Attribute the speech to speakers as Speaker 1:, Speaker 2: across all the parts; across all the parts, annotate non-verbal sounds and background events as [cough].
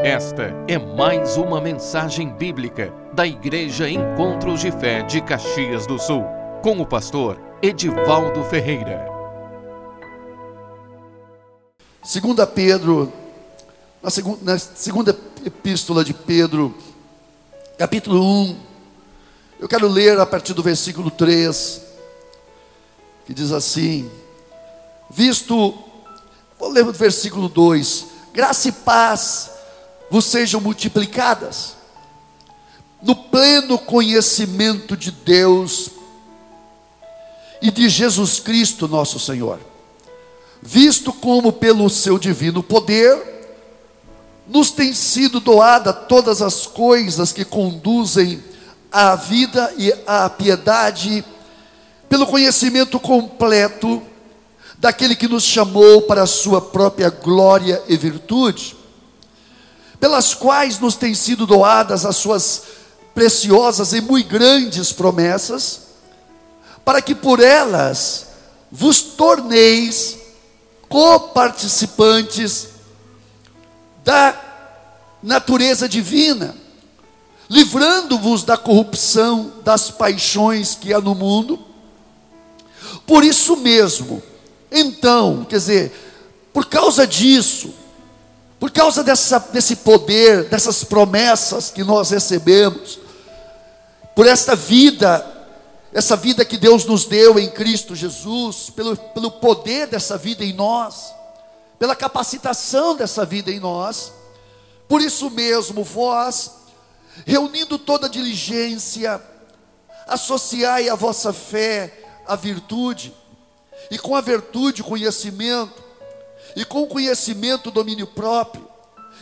Speaker 1: Esta é mais uma mensagem bíblica da Igreja Encontros de Fé de Caxias do Sul, com o pastor Edivaldo Ferreira.
Speaker 2: Segunda Pedro, na segunda, na segunda epístola de Pedro, capítulo 1, eu quero ler a partir do versículo 3, que diz assim: Visto, vou ler o versículo 2: Graça e paz vos sejam multiplicadas, no pleno conhecimento de Deus e de Jesus Cristo, nosso Senhor, visto como pelo seu divino poder, nos tem sido doada todas as coisas que conduzem à vida e à piedade, pelo conhecimento completo daquele que nos chamou para a sua própria glória e virtude pelas quais nos têm sido doadas as suas preciosas e muito grandes promessas, para que por elas vos torneis coparticipantes da natureza divina, livrando-vos da corrupção das paixões que há no mundo. Por isso mesmo, então, quer dizer, por causa disso, por causa dessa, desse poder, dessas promessas que nós recebemos, por esta vida, essa vida que Deus nos deu em Cristo Jesus, pelo, pelo poder dessa vida em nós, pela capacitação dessa vida em nós, por isso mesmo, vós, reunindo toda a diligência, associai a vossa fé à virtude, e com a virtude, conhecimento, e com conhecimento, domínio próprio,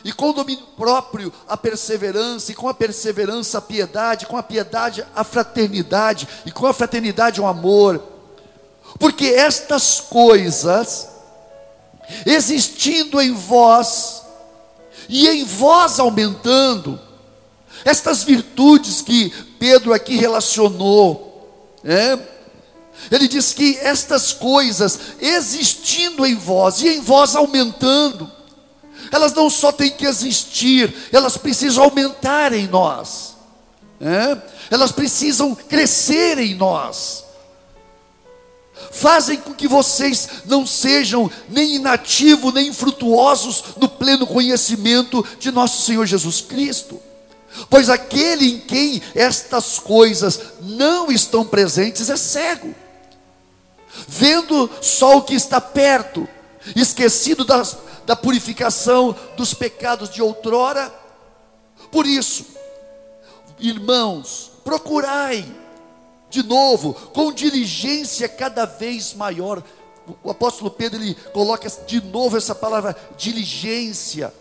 Speaker 2: e com o domínio próprio, a perseverança, e com a perseverança, a piedade, com a piedade, a fraternidade, e com a fraternidade, o amor, porque estas coisas, existindo em vós, e em vós aumentando, estas virtudes que Pedro aqui relacionou, é, ele diz que estas coisas existindo em vós e em vós aumentando, elas não só têm que existir, elas precisam aumentar em nós, é? elas precisam crescer em nós. Fazem com que vocês não sejam nem inativos, nem infrutuosos no pleno conhecimento de nosso Senhor Jesus Cristo. Pois aquele em quem estas coisas não estão presentes é cego vendo só o que está perto, esquecido das, da purificação dos pecados de outrora. Por isso, irmãos, procurai de novo, com diligência cada vez maior. O apóstolo Pedro ele coloca de novo essa palavra diligência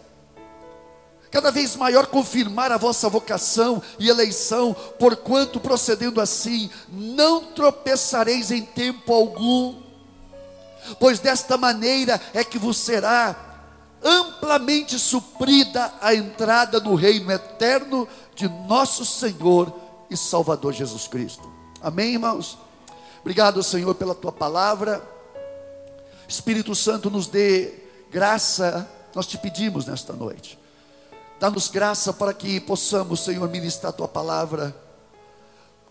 Speaker 2: cada vez maior confirmar a vossa vocação e eleição, porquanto procedendo assim, não tropeçareis em tempo algum, pois desta maneira é que vos será amplamente suprida a entrada no reino eterno de nosso Senhor e Salvador Jesus Cristo. Amém, irmãos? Obrigado, Senhor, pela tua palavra. Espírito Santo, nos dê graça, nós te pedimos nesta noite Dá-nos graça para que possamos, Senhor, ministrar a tua palavra.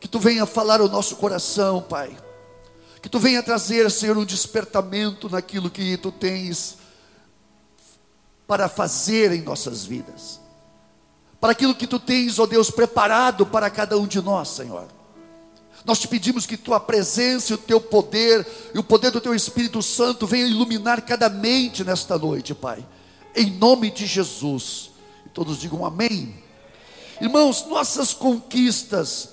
Speaker 2: Que tu venha falar o nosso coração, Pai. Que tu venha trazer, Senhor, um despertamento naquilo que tu tens para fazer em nossas vidas. Para aquilo que tu tens, ó Deus, preparado para cada um de nós, Senhor. Nós te pedimos que tua presença e o teu poder e o poder do teu Espírito Santo venham iluminar cada mente nesta noite, Pai. Em nome de Jesus. Todos digam amém. Irmãos, nossas conquistas,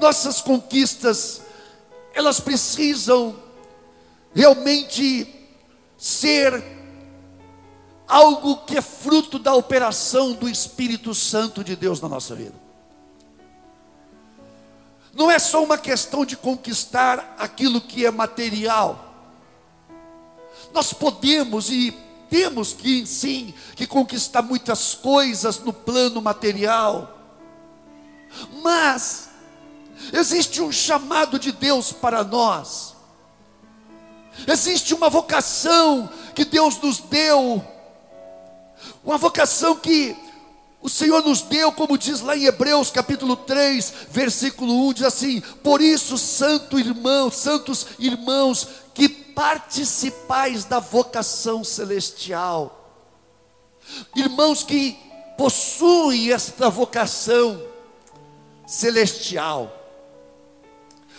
Speaker 2: nossas conquistas, elas precisam realmente ser algo que é fruto da operação do Espírito Santo de Deus na nossa vida. Não é só uma questão de conquistar aquilo que é material. Nós podemos e temos que sim que conquistar muitas coisas no plano material. Mas existe um chamado de Deus para nós. Existe uma vocação que Deus nos deu Uma vocação que o Senhor nos deu, como diz lá em Hebreus capítulo 3, versículo 1, diz assim: Por isso, santo irmão, santos irmãos, participais da vocação celestial, irmãos que possuem esta vocação celestial,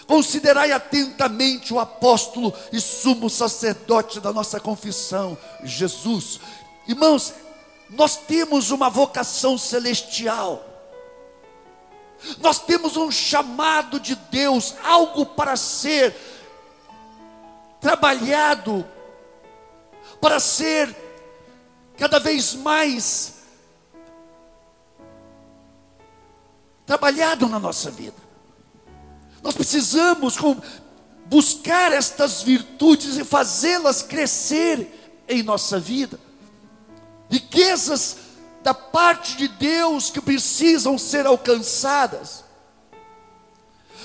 Speaker 2: Considerai atentamente o apóstolo e sumo sacerdote da nossa confissão, Jesus. Irmãos, nós temos uma vocação celestial. Nós temos um chamado de Deus, algo para ser trabalhado, para ser cada vez mais trabalhado na nossa vida. Nós precisamos buscar estas virtudes e fazê-las crescer em nossa vida. Riquezas da parte de Deus que precisam ser alcançadas.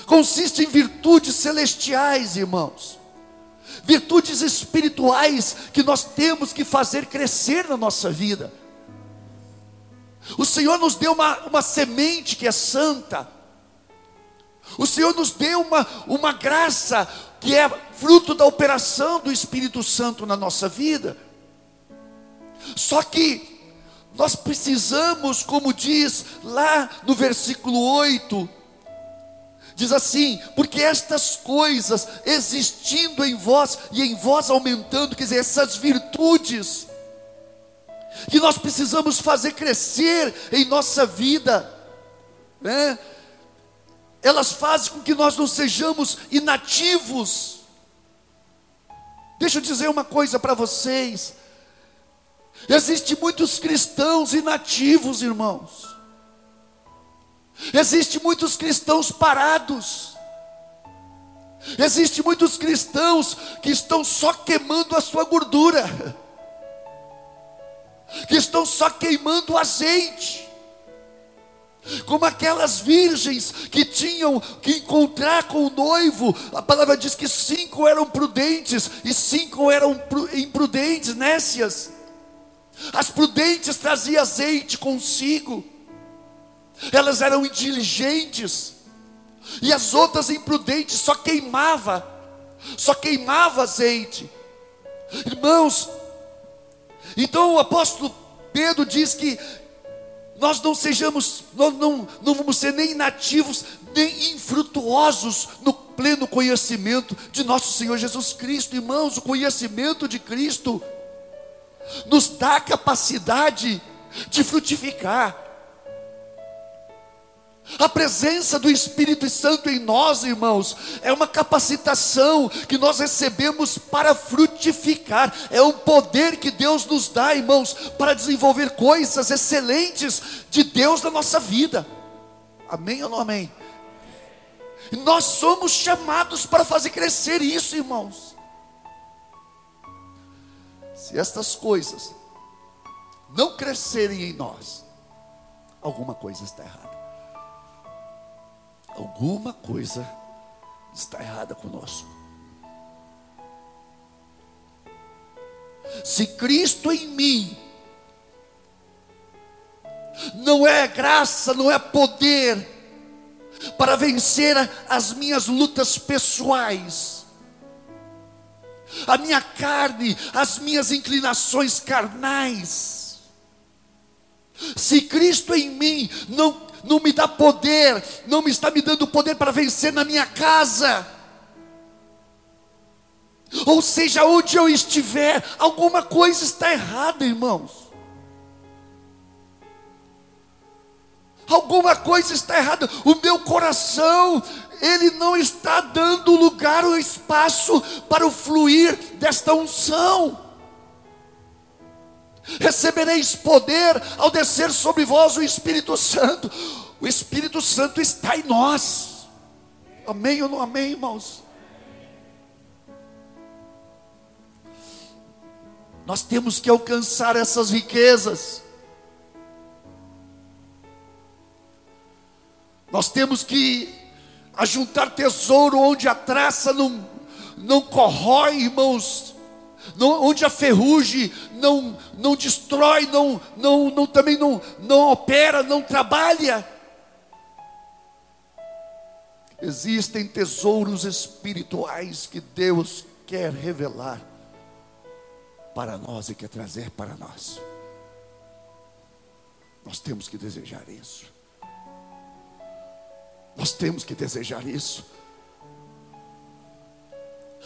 Speaker 2: Consiste em virtudes celestiais, irmãos. Virtudes espirituais que nós temos que fazer crescer na nossa vida. O Senhor nos deu uma, uma semente que é santa o Senhor nos deu uma, uma graça que é fruto da operação do Espírito Santo na nossa vida. Só que nós precisamos, como diz lá no versículo 8, diz assim: porque estas coisas existindo em vós e em vós aumentando, quer dizer, essas virtudes, que nós precisamos fazer crescer em nossa vida, né? elas fazem com que nós não sejamos inativos. Deixa eu dizer uma coisa para vocês. Existem muitos cristãos inativos, irmãos. Existem muitos cristãos parados. Existem muitos cristãos que estão só queimando a sua gordura, que estão só queimando azeite como aquelas virgens que tinham que encontrar com o noivo, a palavra diz que cinco eram prudentes e cinco eram imprudentes, nécias. As prudentes traziam azeite consigo, elas eram inteligentes, e as outras imprudentes só queimava, só queimava azeite. Irmãos, então o apóstolo Pedro diz que nós não sejamos, nós não, não vamos ser nem nativos, nem infrutuosos no pleno conhecimento de nosso Senhor Jesus Cristo, irmãos. O conhecimento de Cristo nos dá a capacidade de frutificar. A presença do Espírito Santo em nós, irmãos, é uma capacitação que nós recebemos para frutificar, é um poder que Deus nos dá, irmãos, para desenvolver coisas excelentes de Deus na nossa vida. Amém ou não amém? Nós somos chamados para fazer crescer isso, irmãos. Se estas coisas não crescerem em nós, alguma coisa está errada. Alguma coisa está errada conosco. Se Cristo em mim não é graça, não é poder para vencer as minhas lutas pessoais, a minha carne, as minhas inclinações carnais. Se Cristo em mim não não me dá poder, não me está me dando poder para vencer na minha casa. Ou seja, onde eu estiver, alguma coisa está errada, irmãos. Alguma coisa está errada. O meu coração, ele não está dando lugar ou espaço para o fluir desta unção. Recebereis poder ao descer sobre vós o Espírito Santo. O Espírito Santo está em nós. Amém ou não amém, irmãos? Nós temos que alcançar essas riquezas. Nós temos que ajuntar tesouro onde a traça não, não corrói, irmãos não, onde a ferrugem não, não destrói, não, não, não, também não, não opera, não trabalha. Existem tesouros espirituais que Deus quer revelar para nós e quer trazer para nós. Nós temos que desejar isso. Nós temos que desejar isso.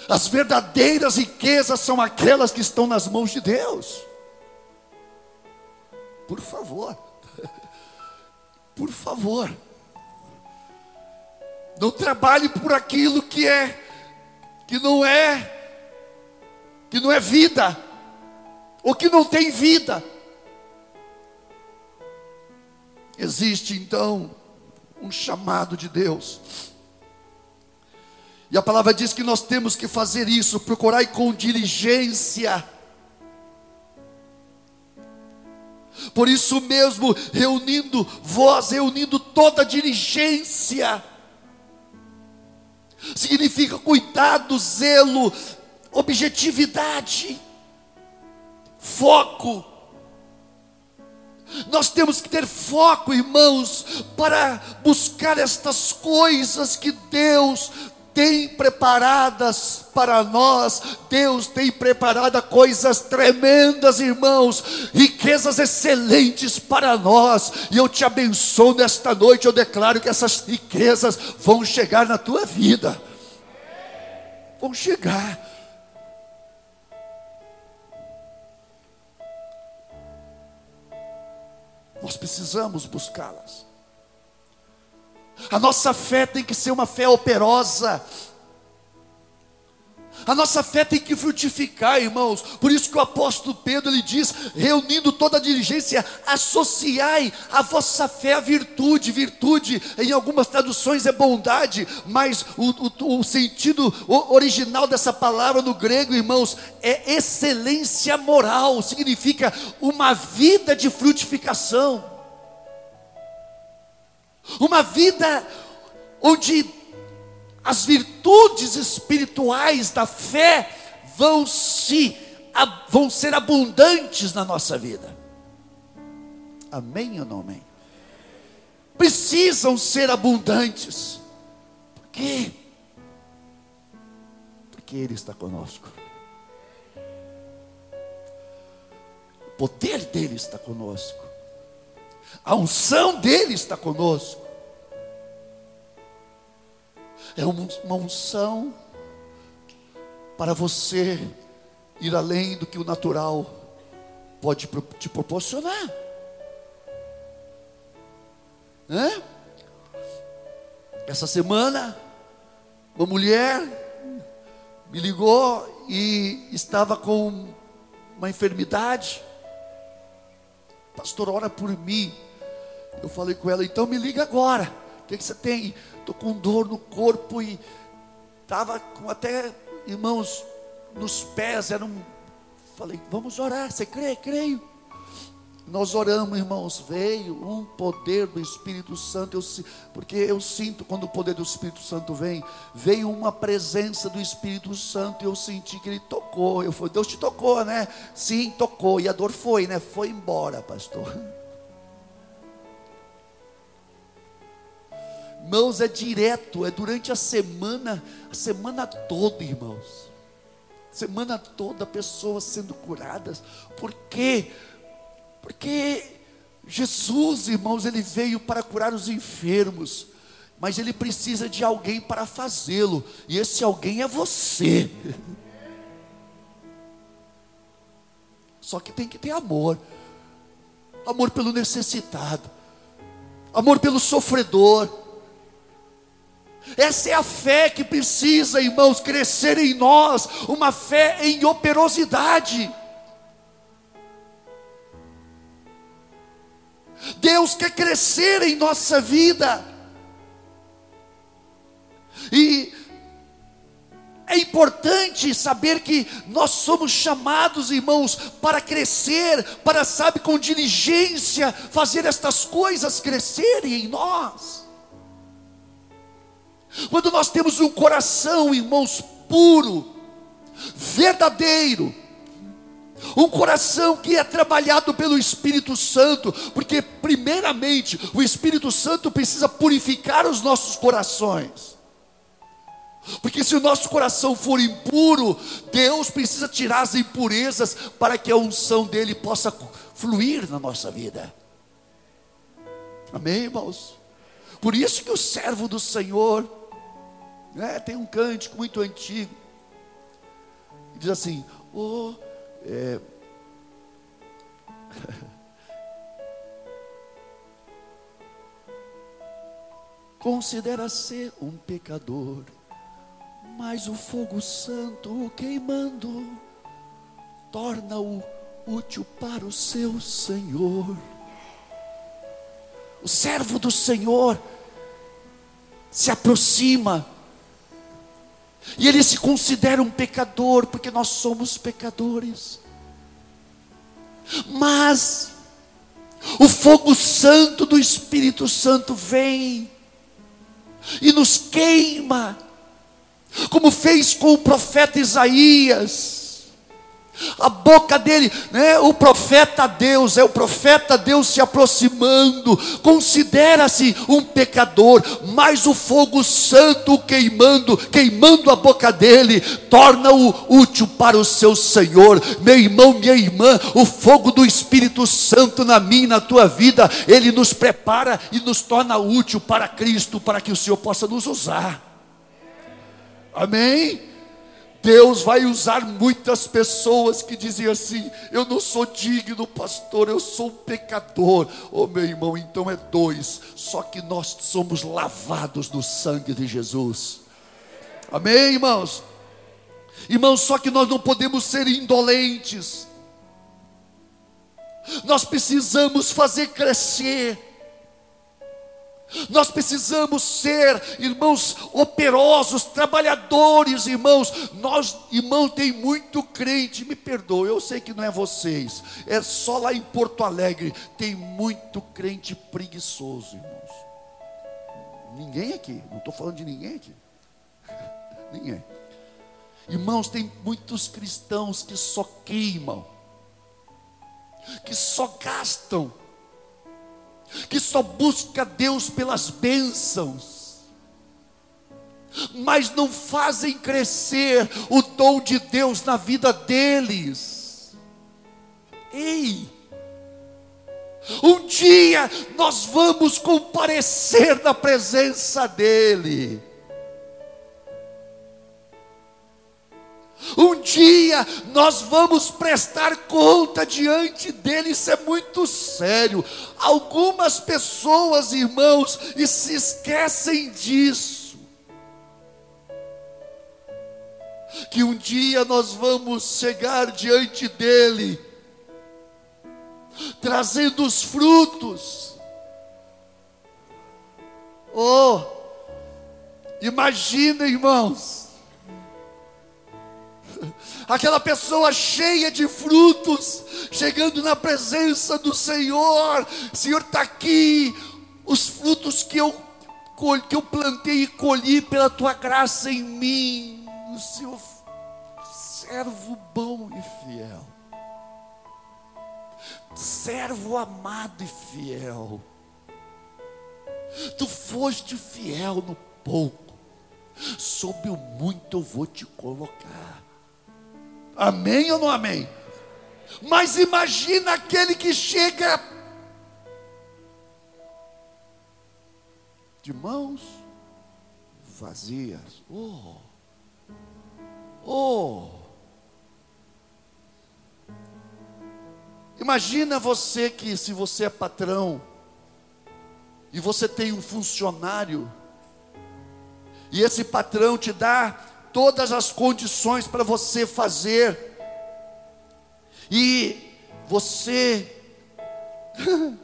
Speaker 2: As verdadeiras riquezas são aquelas que estão nas mãos de Deus. Por favor. [laughs] Por favor. Não trabalhe por aquilo que é que não é que não é vida ou que não tem vida. Existe então um chamado de Deus. E a palavra diz que nós temos que fazer isso, procurar com diligência. Por isso mesmo, reunindo voz, reunindo toda a diligência, significa cuidado, zelo, objetividade, foco. Nós temos que ter foco, irmãos, para buscar estas coisas que Deus tem preparadas para nós, Deus tem preparado coisas tremendas, irmãos, riquezas excelentes para nós, e eu te abençoo nesta noite. Eu declaro que essas riquezas vão chegar na tua vida, vão chegar. Nós precisamos buscá-las. A nossa fé tem que ser uma fé operosa. A nossa fé tem que frutificar, irmãos. Por isso que o apóstolo Pedro ele diz, reunindo toda a diligência, associai a vossa fé à virtude. Virtude, em algumas traduções é bondade, mas o, o, o sentido original dessa palavra no grego, irmãos, é excelência moral. Significa uma vida de frutificação. Uma vida onde as virtudes espirituais da fé vão se vão ser abundantes na nossa vida. Amém ou não amém? Precisam ser abundantes. Por quê? Porque Ele está conosco. O poder dele está conosco. A unção dele está conosco. É uma unção para você ir além do que o natural pode te proporcionar. Né? Essa semana, uma mulher me ligou e estava com uma enfermidade. Pastor, ora por mim. Eu falei com ela, então me liga agora. O que, que você tem? Estou com dor no corpo e estava com até, irmãos, nos pés. Era um... Falei, vamos orar. Você crê? Creio. Nós oramos, irmãos, veio um poder do Espírito Santo, eu, porque eu sinto quando o poder do Espírito Santo vem, veio uma presença do Espírito Santo, e eu senti que ele tocou. Eu falei, Deus te tocou, né? Sim, tocou, e a dor foi, né? Foi embora, pastor. [laughs] Irmãos, é direto, é durante a semana, a semana toda, irmãos. Semana toda, pessoas sendo curadas. Por quê? Porque Jesus, irmãos, ele veio para curar os enfermos, mas ele precisa de alguém para fazê-lo, e esse alguém é você. Só que tem que ter amor amor pelo necessitado, amor pelo sofredor essa é a fé que precisa, irmãos, crescer em nós, uma fé em operosidade. Deus quer crescer em nossa vida. E é importante saber que nós somos chamados, irmãos, para crescer, para, sabe, com diligência, fazer estas coisas crescerem em nós. Quando nós temos um coração, irmãos, puro, verdadeiro, Um coração que é trabalhado pelo Espírito Santo, porque, primeiramente, o Espírito Santo precisa purificar os nossos corações. Porque se o nosso coração for impuro, Deus precisa tirar as impurezas para que a unção dele possa fluir na nossa vida. Amém, irmãos? Por isso que o servo do Senhor, né, tem um cântico muito antigo, diz assim: oh, é... [laughs] Considera ser um pecador, mas o fogo santo o queimando torna-o útil para o seu Senhor. O servo do Senhor se aproxima e ele se considera um pecador, porque nós somos pecadores. Mas o fogo santo do Espírito Santo vem e nos queima, como fez com o profeta Isaías. A boca dele, né? O profeta Deus, é o profeta Deus se aproximando, considera-se um pecador, mas o fogo santo queimando, queimando a boca dele, torna-o útil para o seu Senhor. Meu irmão, minha irmã, o fogo do Espírito Santo na minha na tua vida, ele nos prepara e nos torna útil para Cristo, para que o Senhor possa nos usar. Amém? Deus vai usar muitas pessoas que dizem assim: Eu não sou digno, pastor, eu sou um pecador. Oh, meu irmão, então é dois, só que nós somos lavados no sangue de Jesus. Amém, irmãos? Irmãos, só que nós não podemos ser indolentes, nós precisamos fazer crescer nós precisamos ser, irmãos, operosos, trabalhadores, irmãos. Nós, irmão, tem muito crente, me perdoe, eu sei que não é vocês, é só lá em Porto Alegre, tem muito crente preguiçoso, irmãos. Ninguém aqui, não estou falando de ninguém aqui. [laughs] Ninguém. Irmãos, tem muitos cristãos que só queimam, que só gastam que só busca Deus pelas bênçãos, mas não fazem crescer o dom de Deus na vida deles. Ei! Um dia nós vamos comparecer na presença dEle. Um dia nós vamos prestar conta diante dele, isso é muito sério. Algumas pessoas, irmãos, e se esquecem disso. Que um dia nós vamos chegar diante dele, trazendo os frutos. Oh, imagina, irmãos aquela pessoa cheia de frutos, chegando na presença do Senhor. Senhor está aqui, os frutos que eu, que eu plantei e colhi pela tua graça em mim, o Senhor, servo bom e fiel, servo amado e fiel. Tu foste fiel no pouco, sob o muito eu vou te colocar. Amém ou não amém? Mas imagina aquele que chega de mãos vazias. Oh, oh. Imagina você que, se você é patrão, e você tem um funcionário, e esse patrão te dá todas as condições para você fazer, e você [laughs]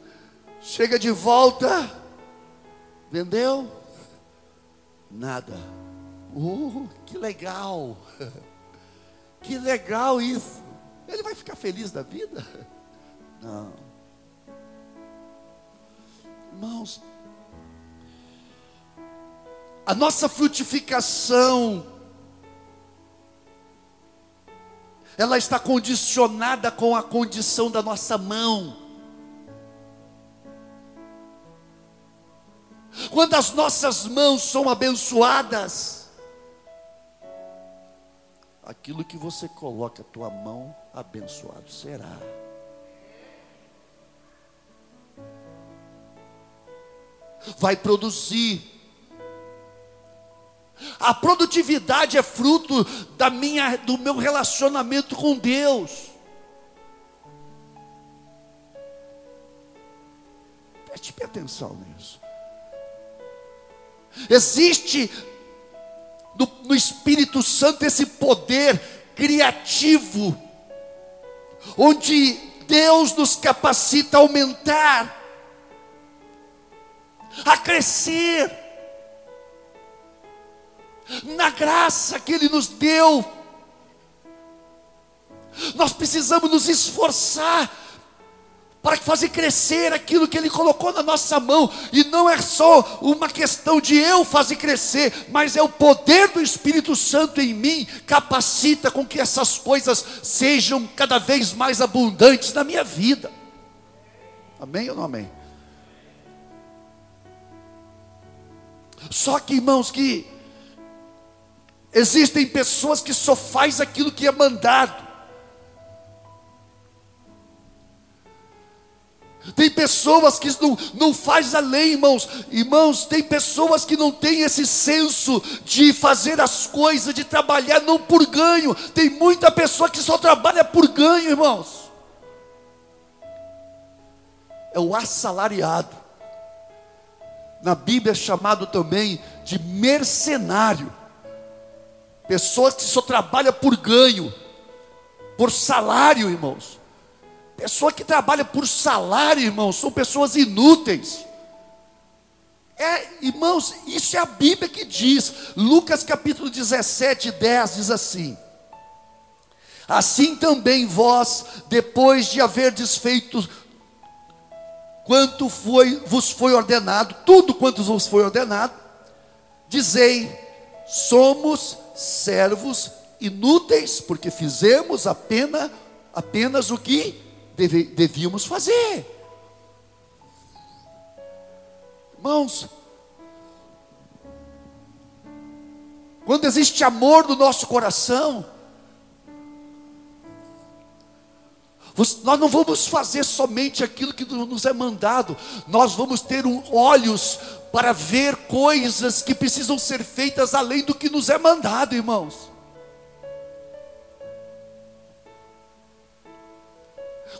Speaker 2: chega de volta, vendeu? Nada. Uh, que legal! [laughs] Que legal isso! Ele vai ficar feliz da vida? [laughs] Não. Irmãos, a nossa frutificação ela está condicionada com a condição da nossa mão. Quando as nossas mãos são abençoadas, aquilo que você coloca a tua mão, abençoado será. Vai produzir. A produtividade é fruto da minha, do meu relacionamento com Deus. Preste atenção nisso. Existe no, no Espírito Santo esse poder criativo, onde Deus nos capacita a aumentar, a crescer, na graça que Ele nos deu. Nós precisamos nos esforçar para fazer crescer aquilo que Ele colocou na nossa mão, e não é só uma questão de eu fazer crescer, mas é o poder do Espírito Santo em mim, capacita com que essas coisas sejam cada vez mais abundantes na minha vida. Amém ou não amém? Só que, irmãos, que existem pessoas que só faz aquilo que é mandado. Tem pessoas que não, não faz a lei, irmãos. Irmãos, tem pessoas que não têm esse senso de fazer as coisas, de trabalhar não por ganho. Tem muita pessoa que só trabalha por ganho, irmãos. É o assalariado. Na Bíblia é chamado também de mercenário. Pessoas que só trabalham por ganho, por salário, irmãos. Pessoa que trabalha por salário, irmãos, são pessoas inúteis. É, irmãos, isso é a Bíblia que diz. Lucas capítulo 17, 10 diz assim: Assim também vós, depois de haver desfeito quanto foi, vos foi ordenado, tudo quanto vos foi ordenado, dizei: somos servos inúteis, porque fizemos apenas, apenas o que deve, devíamos fazer. Irmãos, quando existe amor no nosso coração, nós não vamos fazer somente aquilo que nos é mandado, nós vamos ter olhos para ver coisas que precisam ser feitas além do que nos é mandado, irmãos.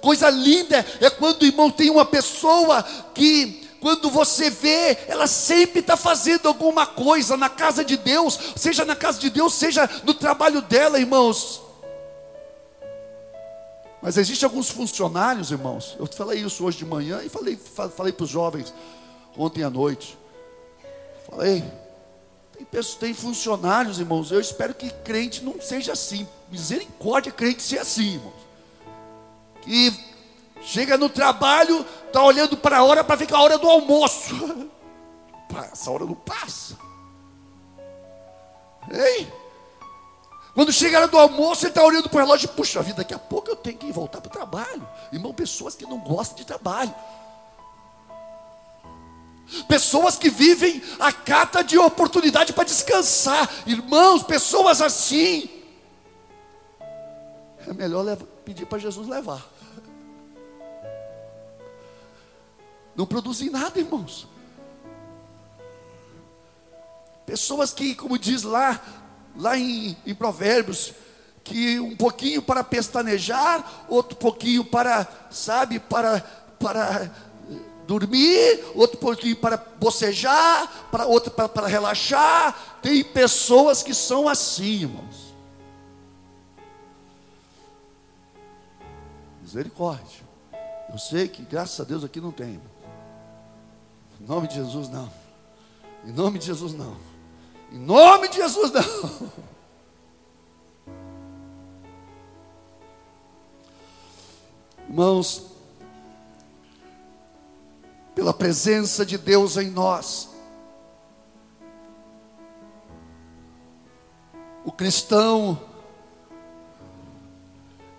Speaker 2: Coisa linda é quando, irmão, tem uma pessoa que quando você vê, ela sempre está fazendo alguma coisa na casa de Deus, seja na casa de Deus, seja no trabalho dela, irmãos. Mas existem alguns funcionários, irmãos. Eu falei isso hoje de manhã e falei, falei para os jovens ontem à noite. Falei, tem, tem funcionários, irmãos. Eu espero que crente não seja assim. Misericórdia, crente ser assim, irmãos que chega no trabalho, está olhando para a hora para ver que a hora do almoço. [laughs] Essa hora não passa. Ei? Quando chega a hora do almoço, ele está olhando para o relógio, puxa vida, daqui a pouco eu tenho que voltar para o trabalho. Irmão, pessoas que não gostam de trabalho. Pessoas que vivem a cata de oportunidade para descansar. Irmãos, pessoas assim. É melhor levar, pedir para Jesus levar. Não produzem nada, irmãos. Pessoas que, como diz lá, lá em, em Provérbios, que um pouquinho para pestanejar, outro pouquinho para, sabe, para, para dormir, outro pouquinho para bocejar, para outro para, para relaxar. Tem pessoas que são assim, irmãos. Misericórdia. Eu sei que graças a Deus aqui não tem. Em nome de Jesus, não. Em nome de Jesus, não. Em nome de Jesus, não. Irmãos, pela presença de Deus em nós, o cristão,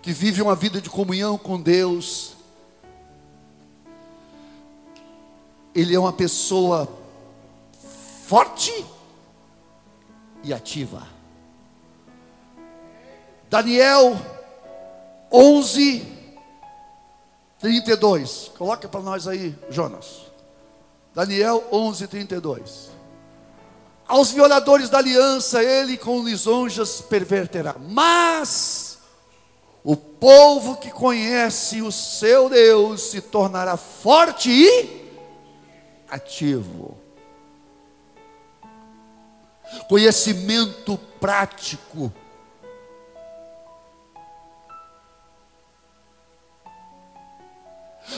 Speaker 2: que vive uma vida de comunhão com Deus, ele é uma pessoa forte e ativa. Daniel 11, 32. Coloca para nós aí, Jonas. Daniel 11, 32. Aos violadores da aliança, ele com lisonjas perverterá. Mas o povo que conhece o seu Deus se tornará forte e ativo. Conhecimento prático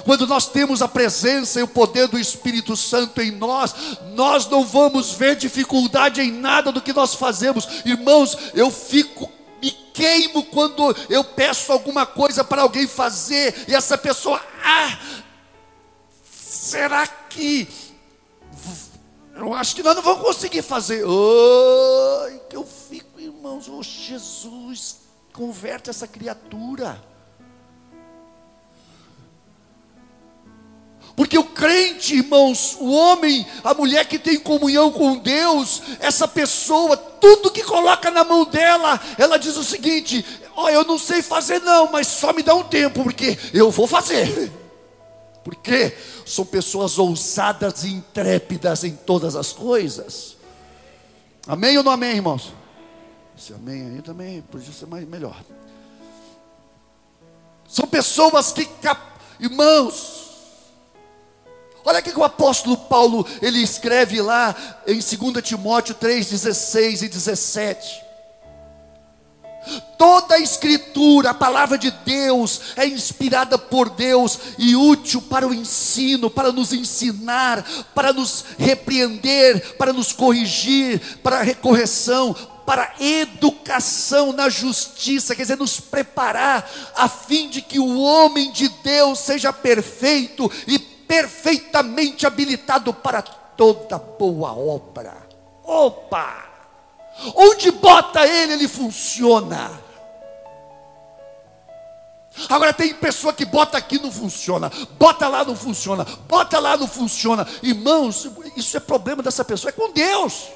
Speaker 2: Quando nós temos a presença e o poder do Espírito Santo em nós, nós não vamos ver dificuldade em nada do que nós fazemos. Irmãos, eu fico me queimo quando eu peço alguma coisa para alguém fazer e essa pessoa, ah, será que eu acho que nós não vamos conseguir fazer. Ai, que eu fico, irmãos, oh Jesus, converte essa criatura. Porque o crente, irmãos, o homem, a mulher que tem comunhão com Deus, essa pessoa, tudo que coloca na mão dela, ela diz o seguinte: Ó, oh, eu não sei fazer não, mas só me dá um tempo, porque eu vou fazer. [laughs] Porque são pessoas ousadas e intrépidas em todas as coisas. Amém ou não amém, irmãos? Esse amém aí também podia ser mais melhor. São pessoas que, irmãos, Olha o que o apóstolo Paulo ele escreve lá em 2 Timóteo 3, 16 e 17. Toda a escritura, a palavra de Deus, é inspirada por Deus e útil para o ensino, para nos ensinar, para nos repreender, para nos corrigir, para a recorreção, para a educação na justiça, quer dizer, nos preparar a fim de que o homem de Deus seja perfeito e perfeitamente habilitado para toda boa obra. Opa! Onde bota ele, ele funciona. Agora tem pessoa que bota aqui não funciona, bota lá não funciona, bota lá não funciona. Irmãos, isso é problema dessa pessoa, é com Deus.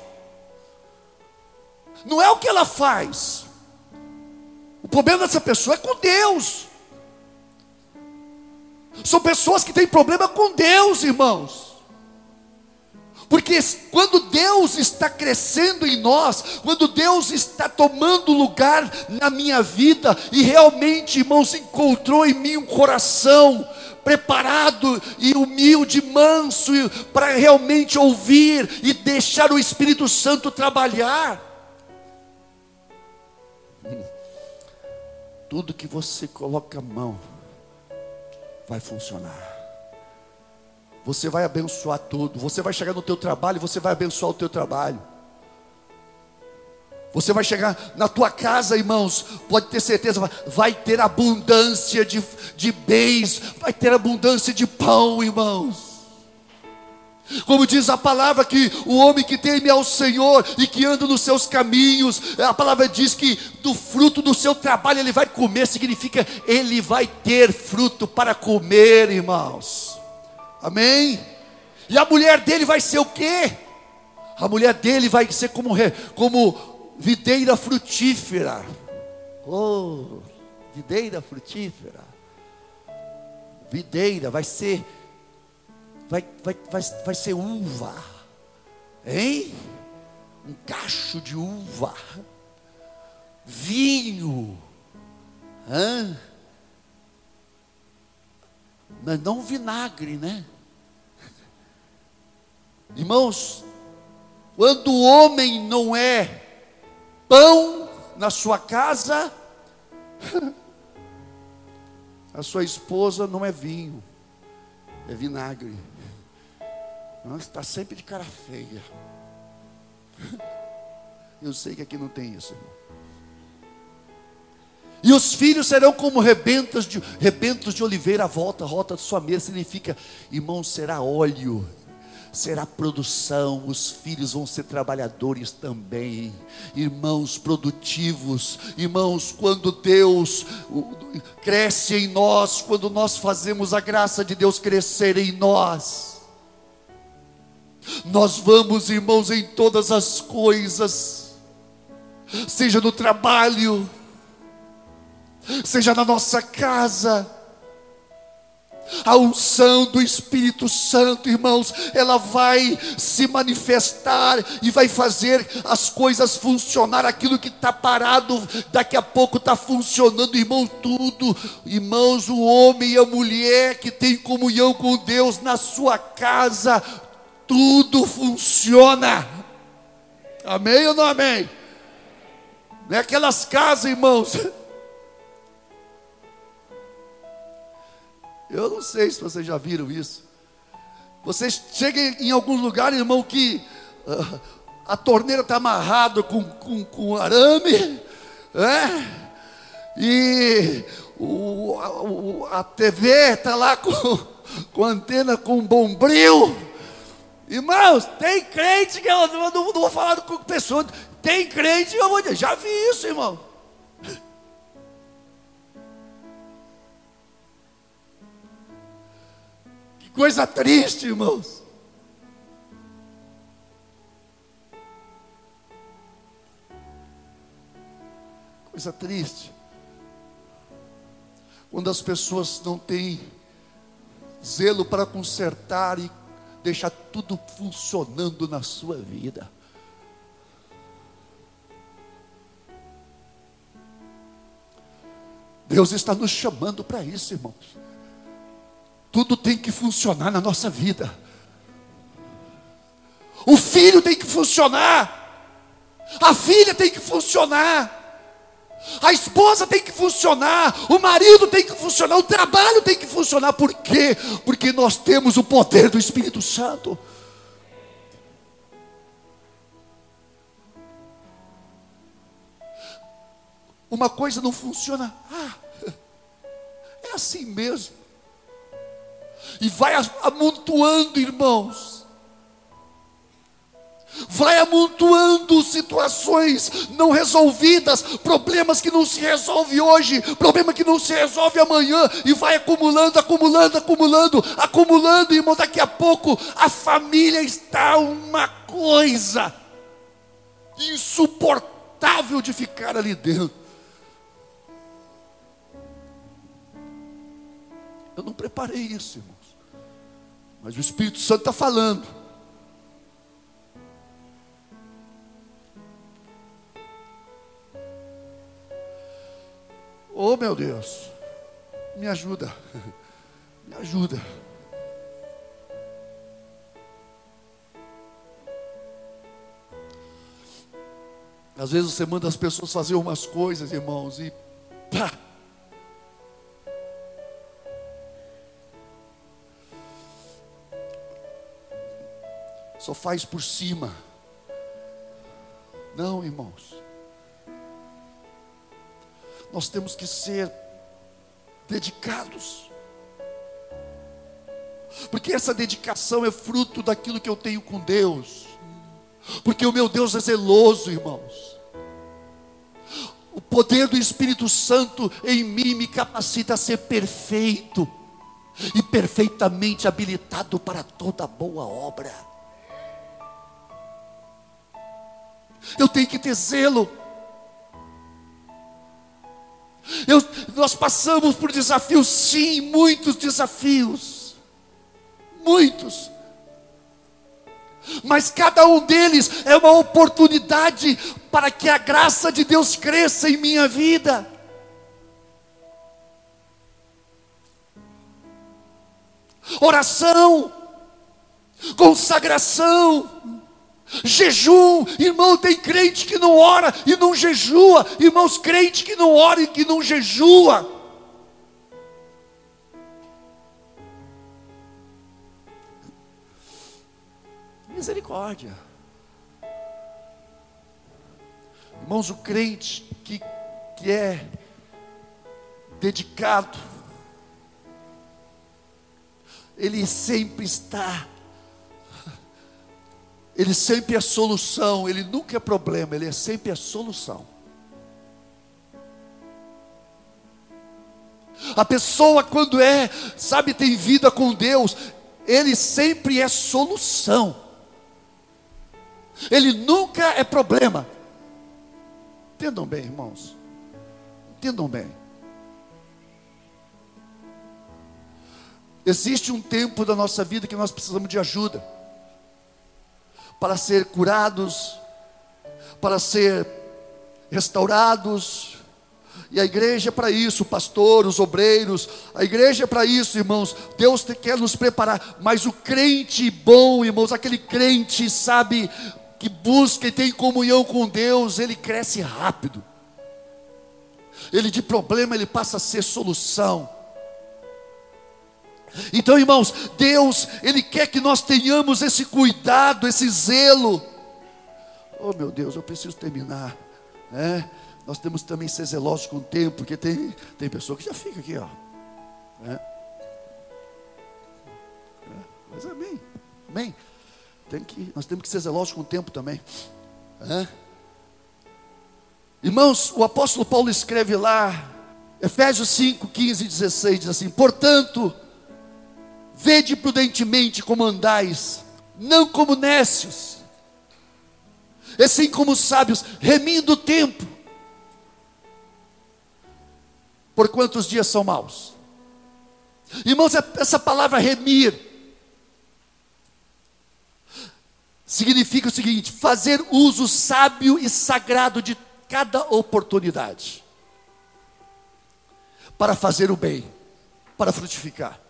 Speaker 2: Não é o que ela faz. O problema dessa pessoa é com Deus. São pessoas que têm problema com Deus, irmãos. Quando Deus está crescendo em nós, quando Deus está tomando lugar na minha vida, e realmente, irmãos, encontrou em mim um coração preparado e humilde, manso, para realmente ouvir e deixar o Espírito Santo trabalhar. [laughs] Tudo que você coloca a mão, vai funcionar. Você vai abençoar tudo. Você vai chegar no teu trabalho, você vai abençoar o teu trabalho. Você vai chegar na tua casa, irmãos, pode ter certeza, vai ter abundância de, de bens, vai ter abundância de pão, irmãos. Como diz a palavra que o homem que teme ao Senhor e que anda nos seus caminhos, a palavra diz que do fruto do seu trabalho ele vai comer, significa ele vai ter fruto para comer, irmãos. Amém? E a mulher dele vai ser o quê? A mulher dele vai ser como, como videira frutífera. Oh, videira frutífera. Videira vai ser vai, vai, vai, vai ser uva, hein? Um cacho de uva, vinho, hã? mas não vinagre, né? Irmãos, quando o homem não é pão na sua casa, [laughs] a sua esposa não é vinho, é vinagre. Está sempre de cara feia. [laughs] Eu sei que aqui não tem isso, irmão. E os filhos serão como rebentos de, rebentos de oliveira à volta, a volta de sua mesa, significa, irmão, será óleo, será produção, os filhos vão ser trabalhadores também, irmãos produtivos, irmãos, quando Deus cresce em nós, quando nós fazemos a graça de Deus crescer em nós, nós vamos, irmãos, em todas as coisas, seja no trabalho, seja na nossa casa, a unção do Espírito Santo, irmãos, ela vai se manifestar e vai fazer as coisas funcionar. Aquilo que está parado, daqui a pouco está funcionando, irmão. Tudo, irmãos, o homem e a mulher que tem comunhão com Deus na sua casa, tudo funciona. Amém ou não amém? Não é aquelas casas, irmãos [laughs] Eu não sei se vocês já viram isso. Vocês chegam em alguns lugares, irmão, que uh, a torneira está amarrada com, com, com arame, é? e o, a, TV está lá com, com antena com bombril. Irmãos, tem crente que eu não, não, não vou falar com pessoa, tem crente eu vou dizer, já vi isso, irmão. Coisa triste, irmãos. Coisa triste. Quando as pessoas não têm zelo para consertar e deixar tudo funcionando na sua vida. Deus está nos chamando para isso, irmãos. Tudo tem que funcionar na nossa vida. O filho tem que funcionar. A filha tem que funcionar. A esposa tem que funcionar, o marido tem que funcionar, o trabalho tem que funcionar. Por quê? Porque nós temos o poder do Espírito Santo. Uma coisa não funciona, ah, é assim mesmo e vai amontoando, irmãos. Vai amontoando situações não resolvidas, problemas que não se resolve hoje, problema que não se resolve amanhã, e vai acumulando, acumulando, acumulando, acumulando, irmão. Daqui a pouco a família está uma coisa insuportável de ficar ali dentro. Eu não preparei isso, irmão. Mas o Espírito Santo está falando. Oh meu Deus, me ajuda, [laughs] me ajuda. Às vezes você manda as pessoas fazer umas coisas, irmãos, e pá, só faz por cima. Não, irmãos. Nós temos que ser dedicados. Porque essa dedicação é fruto daquilo que eu tenho com Deus. Porque o meu Deus é zeloso, irmãos. O poder do Espírito Santo em mim me capacita a ser perfeito e perfeitamente habilitado para toda boa obra. Eu tenho que ter zelo. Eu, nós passamos por desafios, sim, muitos desafios, muitos, mas cada um deles é uma oportunidade para que a graça de Deus cresça em minha vida. Oração, consagração, Jejum, irmão, tem crente que não ora e não jejua, irmãos, crente que não ora e que não jejua. Misericórdia. Irmãos, o crente que, que é dedicado, ele sempre está ele sempre é solução, ele nunca é problema, ele é sempre a solução. A pessoa, quando é, sabe, tem vida com Deus, ele sempre é solução. Ele nunca é problema. Entendam bem, irmãos. Entendam bem. Existe um tempo da nossa vida que nós precisamos de ajuda para ser curados, para ser restaurados. E a igreja é para isso, pastor, os obreiros, a igreja é para isso, irmãos. Deus quer nos preparar, mas o crente bom, irmãos, aquele crente, sabe, que busca e tem comunhão com Deus, ele cresce rápido. Ele de problema, ele passa a ser solução. Então, irmãos, Deus, Ele quer que nós tenhamos esse cuidado, esse zelo. Oh, meu Deus, eu preciso terminar. Né? Nós temos também ser zelosos com o tempo, porque tem, tem pessoa que já fica aqui, ó. Né? É, mas amém, amém. Tem que, nós temos que ser zelosos com o tempo também. É? Irmãos, o apóstolo Paulo escreve lá, Efésios 5, 15 e 16, diz assim: Portanto, Vede prudentemente como andais, não como nécios, e sim como sábios, remindo o tempo. Por quantos dias são maus? Irmãos, essa palavra remir significa o seguinte: fazer uso sábio e sagrado de cada oportunidade para fazer o bem, para frutificar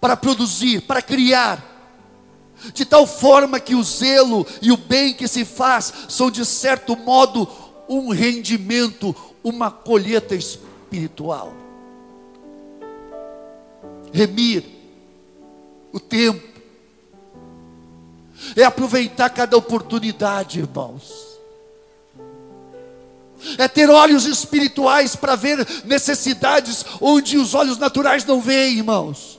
Speaker 2: para produzir, para criar, de tal forma que o zelo e o bem que se faz são, de certo modo, um rendimento, uma colheita espiritual. Remir o tempo, é aproveitar cada oportunidade, irmãos. É ter olhos espirituais para ver necessidades onde os olhos naturais não veem, irmãos.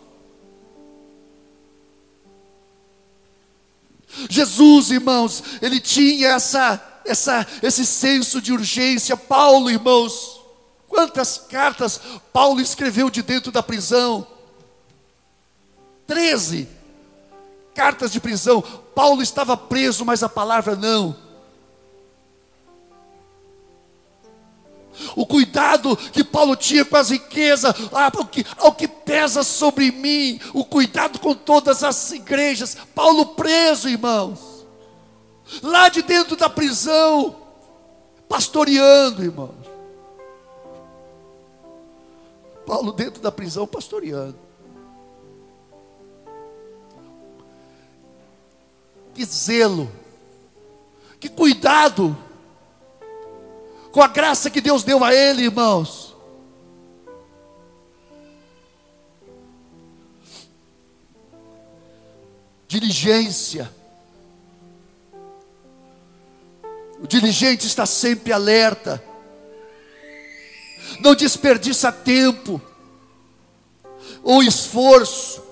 Speaker 2: Jesus, irmãos, ele tinha essa, essa, esse senso de urgência. Paulo, irmãos, quantas cartas Paulo escreveu de dentro da prisão? Treze cartas de prisão. Paulo estava preso, mas a palavra não. O cuidado que Paulo tinha com as riquezas, ah, o, que, que pesa sobre mim, o cuidado com todas as igrejas. Paulo preso, irmãos, lá de dentro da prisão, pastoreando, irmãos. Paulo dentro da prisão pastoreando. Que zelo, que cuidado com a graça que Deus deu a ele, irmãos. Diligência. O diligente está sempre alerta. Não desperdiça tempo ou esforço.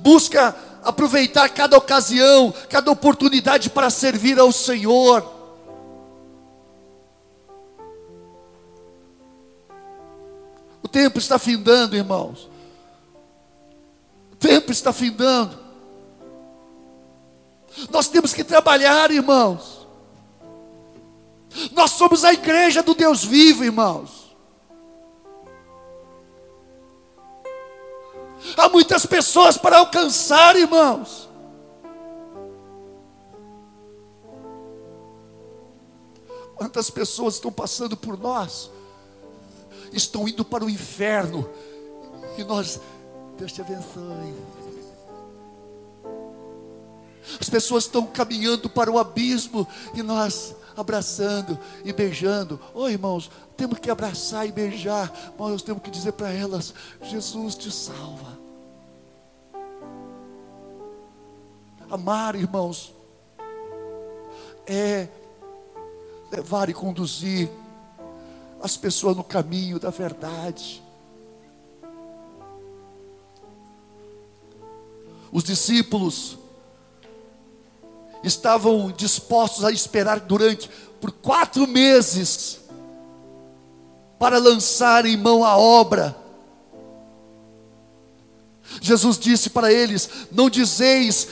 Speaker 2: Busca aproveitar cada ocasião, cada oportunidade para servir ao Senhor. O tempo está findando, irmãos. O tempo está findando. Nós temos que trabalhar, irmãos. Nós somos a igreja do Deus vivo, irmãos. Há muitas pessoas para alcançar, irmãos. Quantas pessoas estão passando por nós, estão indo para o inferno, e nós, Deus te abençoe. As pessoas estão caminhando para o abismo, e nós, abraçando e beijando. Oi, irmãos, temos que abraçar e beijar, mas nós temos que dizer para elas: Jesus te salva. Amar, irmãos, é levar e conduzir as pessoas no caminho da verdade. Os discípulos estavam dispostos a esperar durante por quatro meses para lançar em mão a obra. Jesus disse para eles: Não dizeis,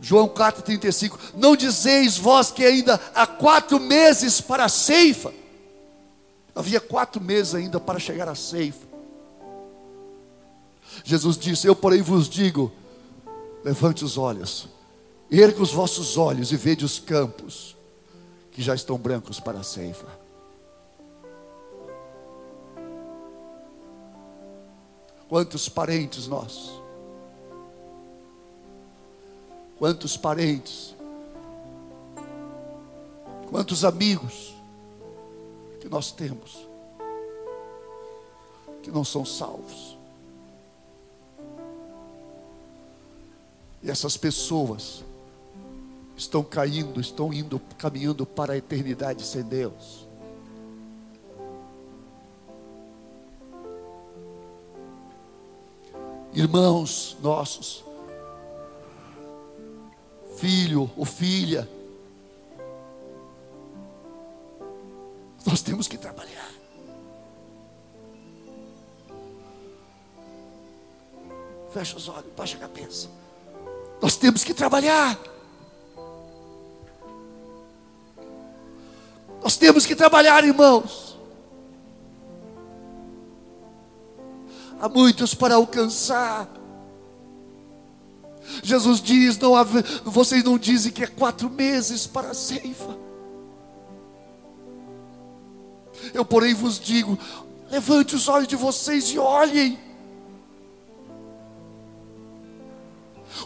Speaker 2: João 4,35, não dizeis vós que ainda há quatro meses para a ceifa. Havia quatro meses ainda para chegar à ceifa. Jesus disse: Eu, porém, vos digo: levante os olhos, erga os vossos olhos e vede os campos, que já estão brancos para a ceifa. Quantos parentes nós? Quantos parentes? Quantos amigos que nós temos que não são salvos? E essas pessoas estão caindo, estão indo, caminhando para a eternidade sem Deus. Irmãos nossos, filho ou filha, nós temos que trabalhar. Fecha os olhos, baixa a cabeça. Nós temos que trabalhar. Nós temos que trabalhar, irmãos. Há muitos para alcançar. Jesus diz: não, vocês não dizem que é quatro meses para a ceifa. Eu, porém, vos digo: levante os olhos de vocês e olhem.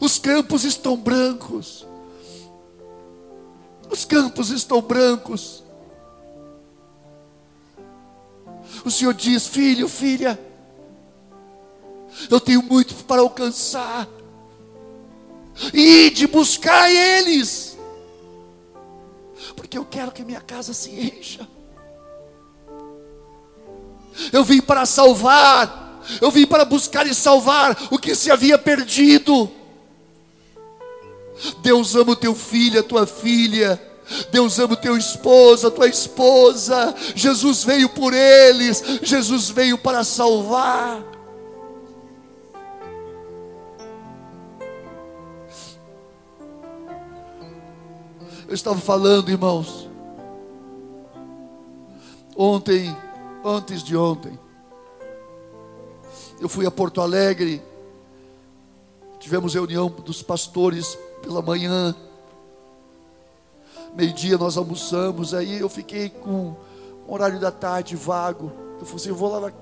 Speaker 2: Os campos estão brancos. Os campos estão brancos. O Senhor diz: Filho, filha, eu tenho muito para alcançar. E de buscar eles, porque eu quero que minha casa se encha. Eu vim para salvar, eu vim para buscar e salvar o que se havia perdido. Deus ama o teu filho, a tua filha. Deus ama o teu esposo, a tua esposa. Jesus veio por eles. Jesus veio para salvar. Eu estava falando, irmãos. Ontem, antes de ontem, eu fui a Porto Alegre. Tivemos reunião dos pastores pela manhã. Meio-dia nós almoçamos, aí eu fiquei com o horário da tarde vago. Eu falei assim, eu vou lá,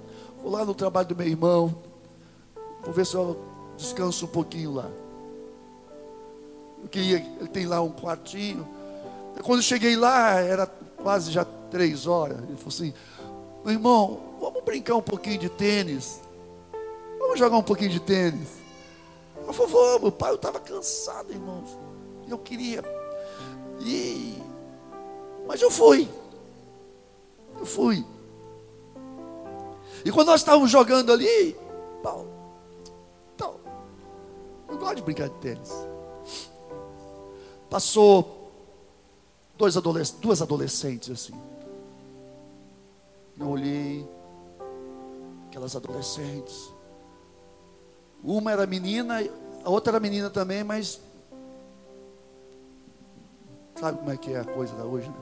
Speaker 2: vou lá no trabalho do meu irmão, vou ver se eu descanso um pouquinho lá. Eu queria, ele tem lá um quartinho. Quando eu cheguei lá, era quase já três horas. Ele falou assim, meu irmão, vamos brincar um pouquinho de tênis. Vamos jogar um pouquinho de tênis. Eu falei, vamos, pai, eu estava cansado, irmãos. Eu queria. E... Mas eu fui. Eu fui. E quando nós estávamos jogando ali, Paulo, então, eu gosto de brincar de tênis. Passou dois adolesc duas adolescentes assim. Eu olhei, aquelas adolescentes. Uma era menina, a outra era menina também, mas sabe como é que é a coisa da hoje, né?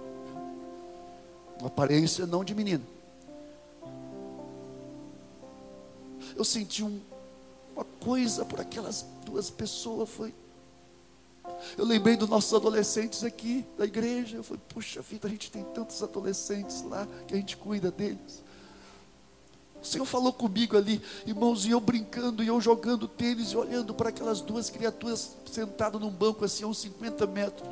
Speaker 2: Uma aparência não de menina. Eu senti um, uma coisa por aquelas duas pessoas, foi. Eu lembrei dos nossos adolescentes aqui da igreja. Eu falei, puxa vida, a gente tem tantos adolescentes lá que a gente cuida deles. O Senhor falou comigo ali, irmãos, e eu brincando, e eu jogando tênis, e olhando para aquelas duas criaturas sentadas num banco assim, a uns 50 metros.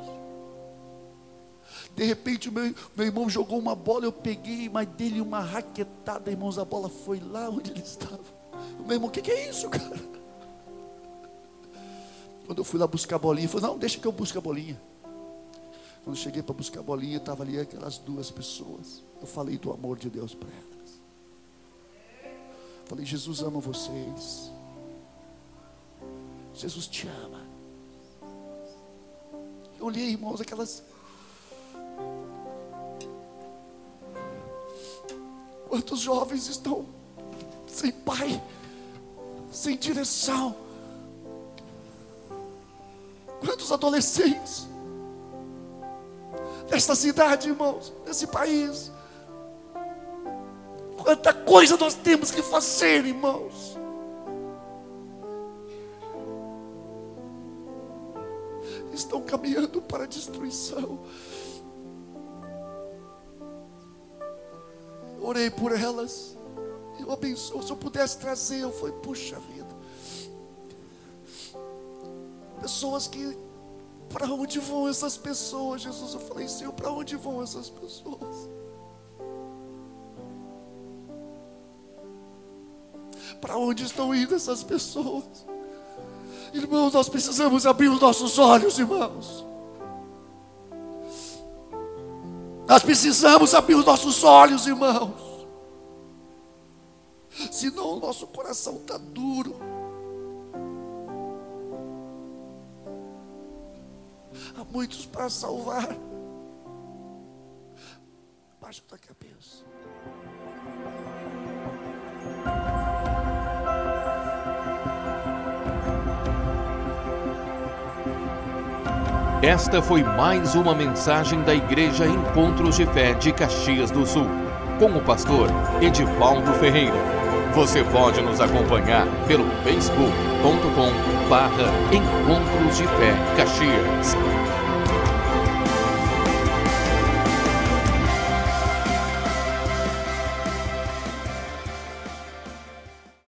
Speaker 2: De repente, o meu, meu irmão jogou uma bola, eu peguei, mas dele uma raquetada, irmãos, a bola foi lá onde ele estava. Meu irmão, o que, que é isso, cara? Quando eu fui lá buscar a bolinha, falou: Não, deixa que eu busque a bolinha. Quando eu cheguei para buscar a bolinha, estava ali aquelas duas pessoas. Eu falei do amor de Deus para elas. Falei, Jesus ama vocês. Jesus te ama. Eu olhei, irmãos, aquelas. Quantos jovens estão sem pai, sem direção? Quantos adolescentes desta cidade, irmãos, desse país? Quanta coisa nós temos que fazer, irmãos. Estão caminhando para a destruição. Orei por elas. Eu abençoo. Se eu pudesse trazer, eu falei, puxa vida. Pessoas que. Para onde vão essas pessoas, Jesus? Eu falei, Senhor, para onde vão essas pessoas? Para onde estão indo essas pessoas? Irmãos, nós precisamos abrir os nossos olhos, irmãos. Nós precisamos abrir os nossos olhos, irmãos. Senão o nosso coração está duro. Muitos para salvar. Baixa a tua cabeça.
Speaker 1: Esta foi mais uma mensagem da Igreja Encontros de Fé de Caxias do Sul, com o pastor Edivaldo Ferreira. Você pode nos acompanhar pelo facebook.com barra Encontros de Fé Caxias.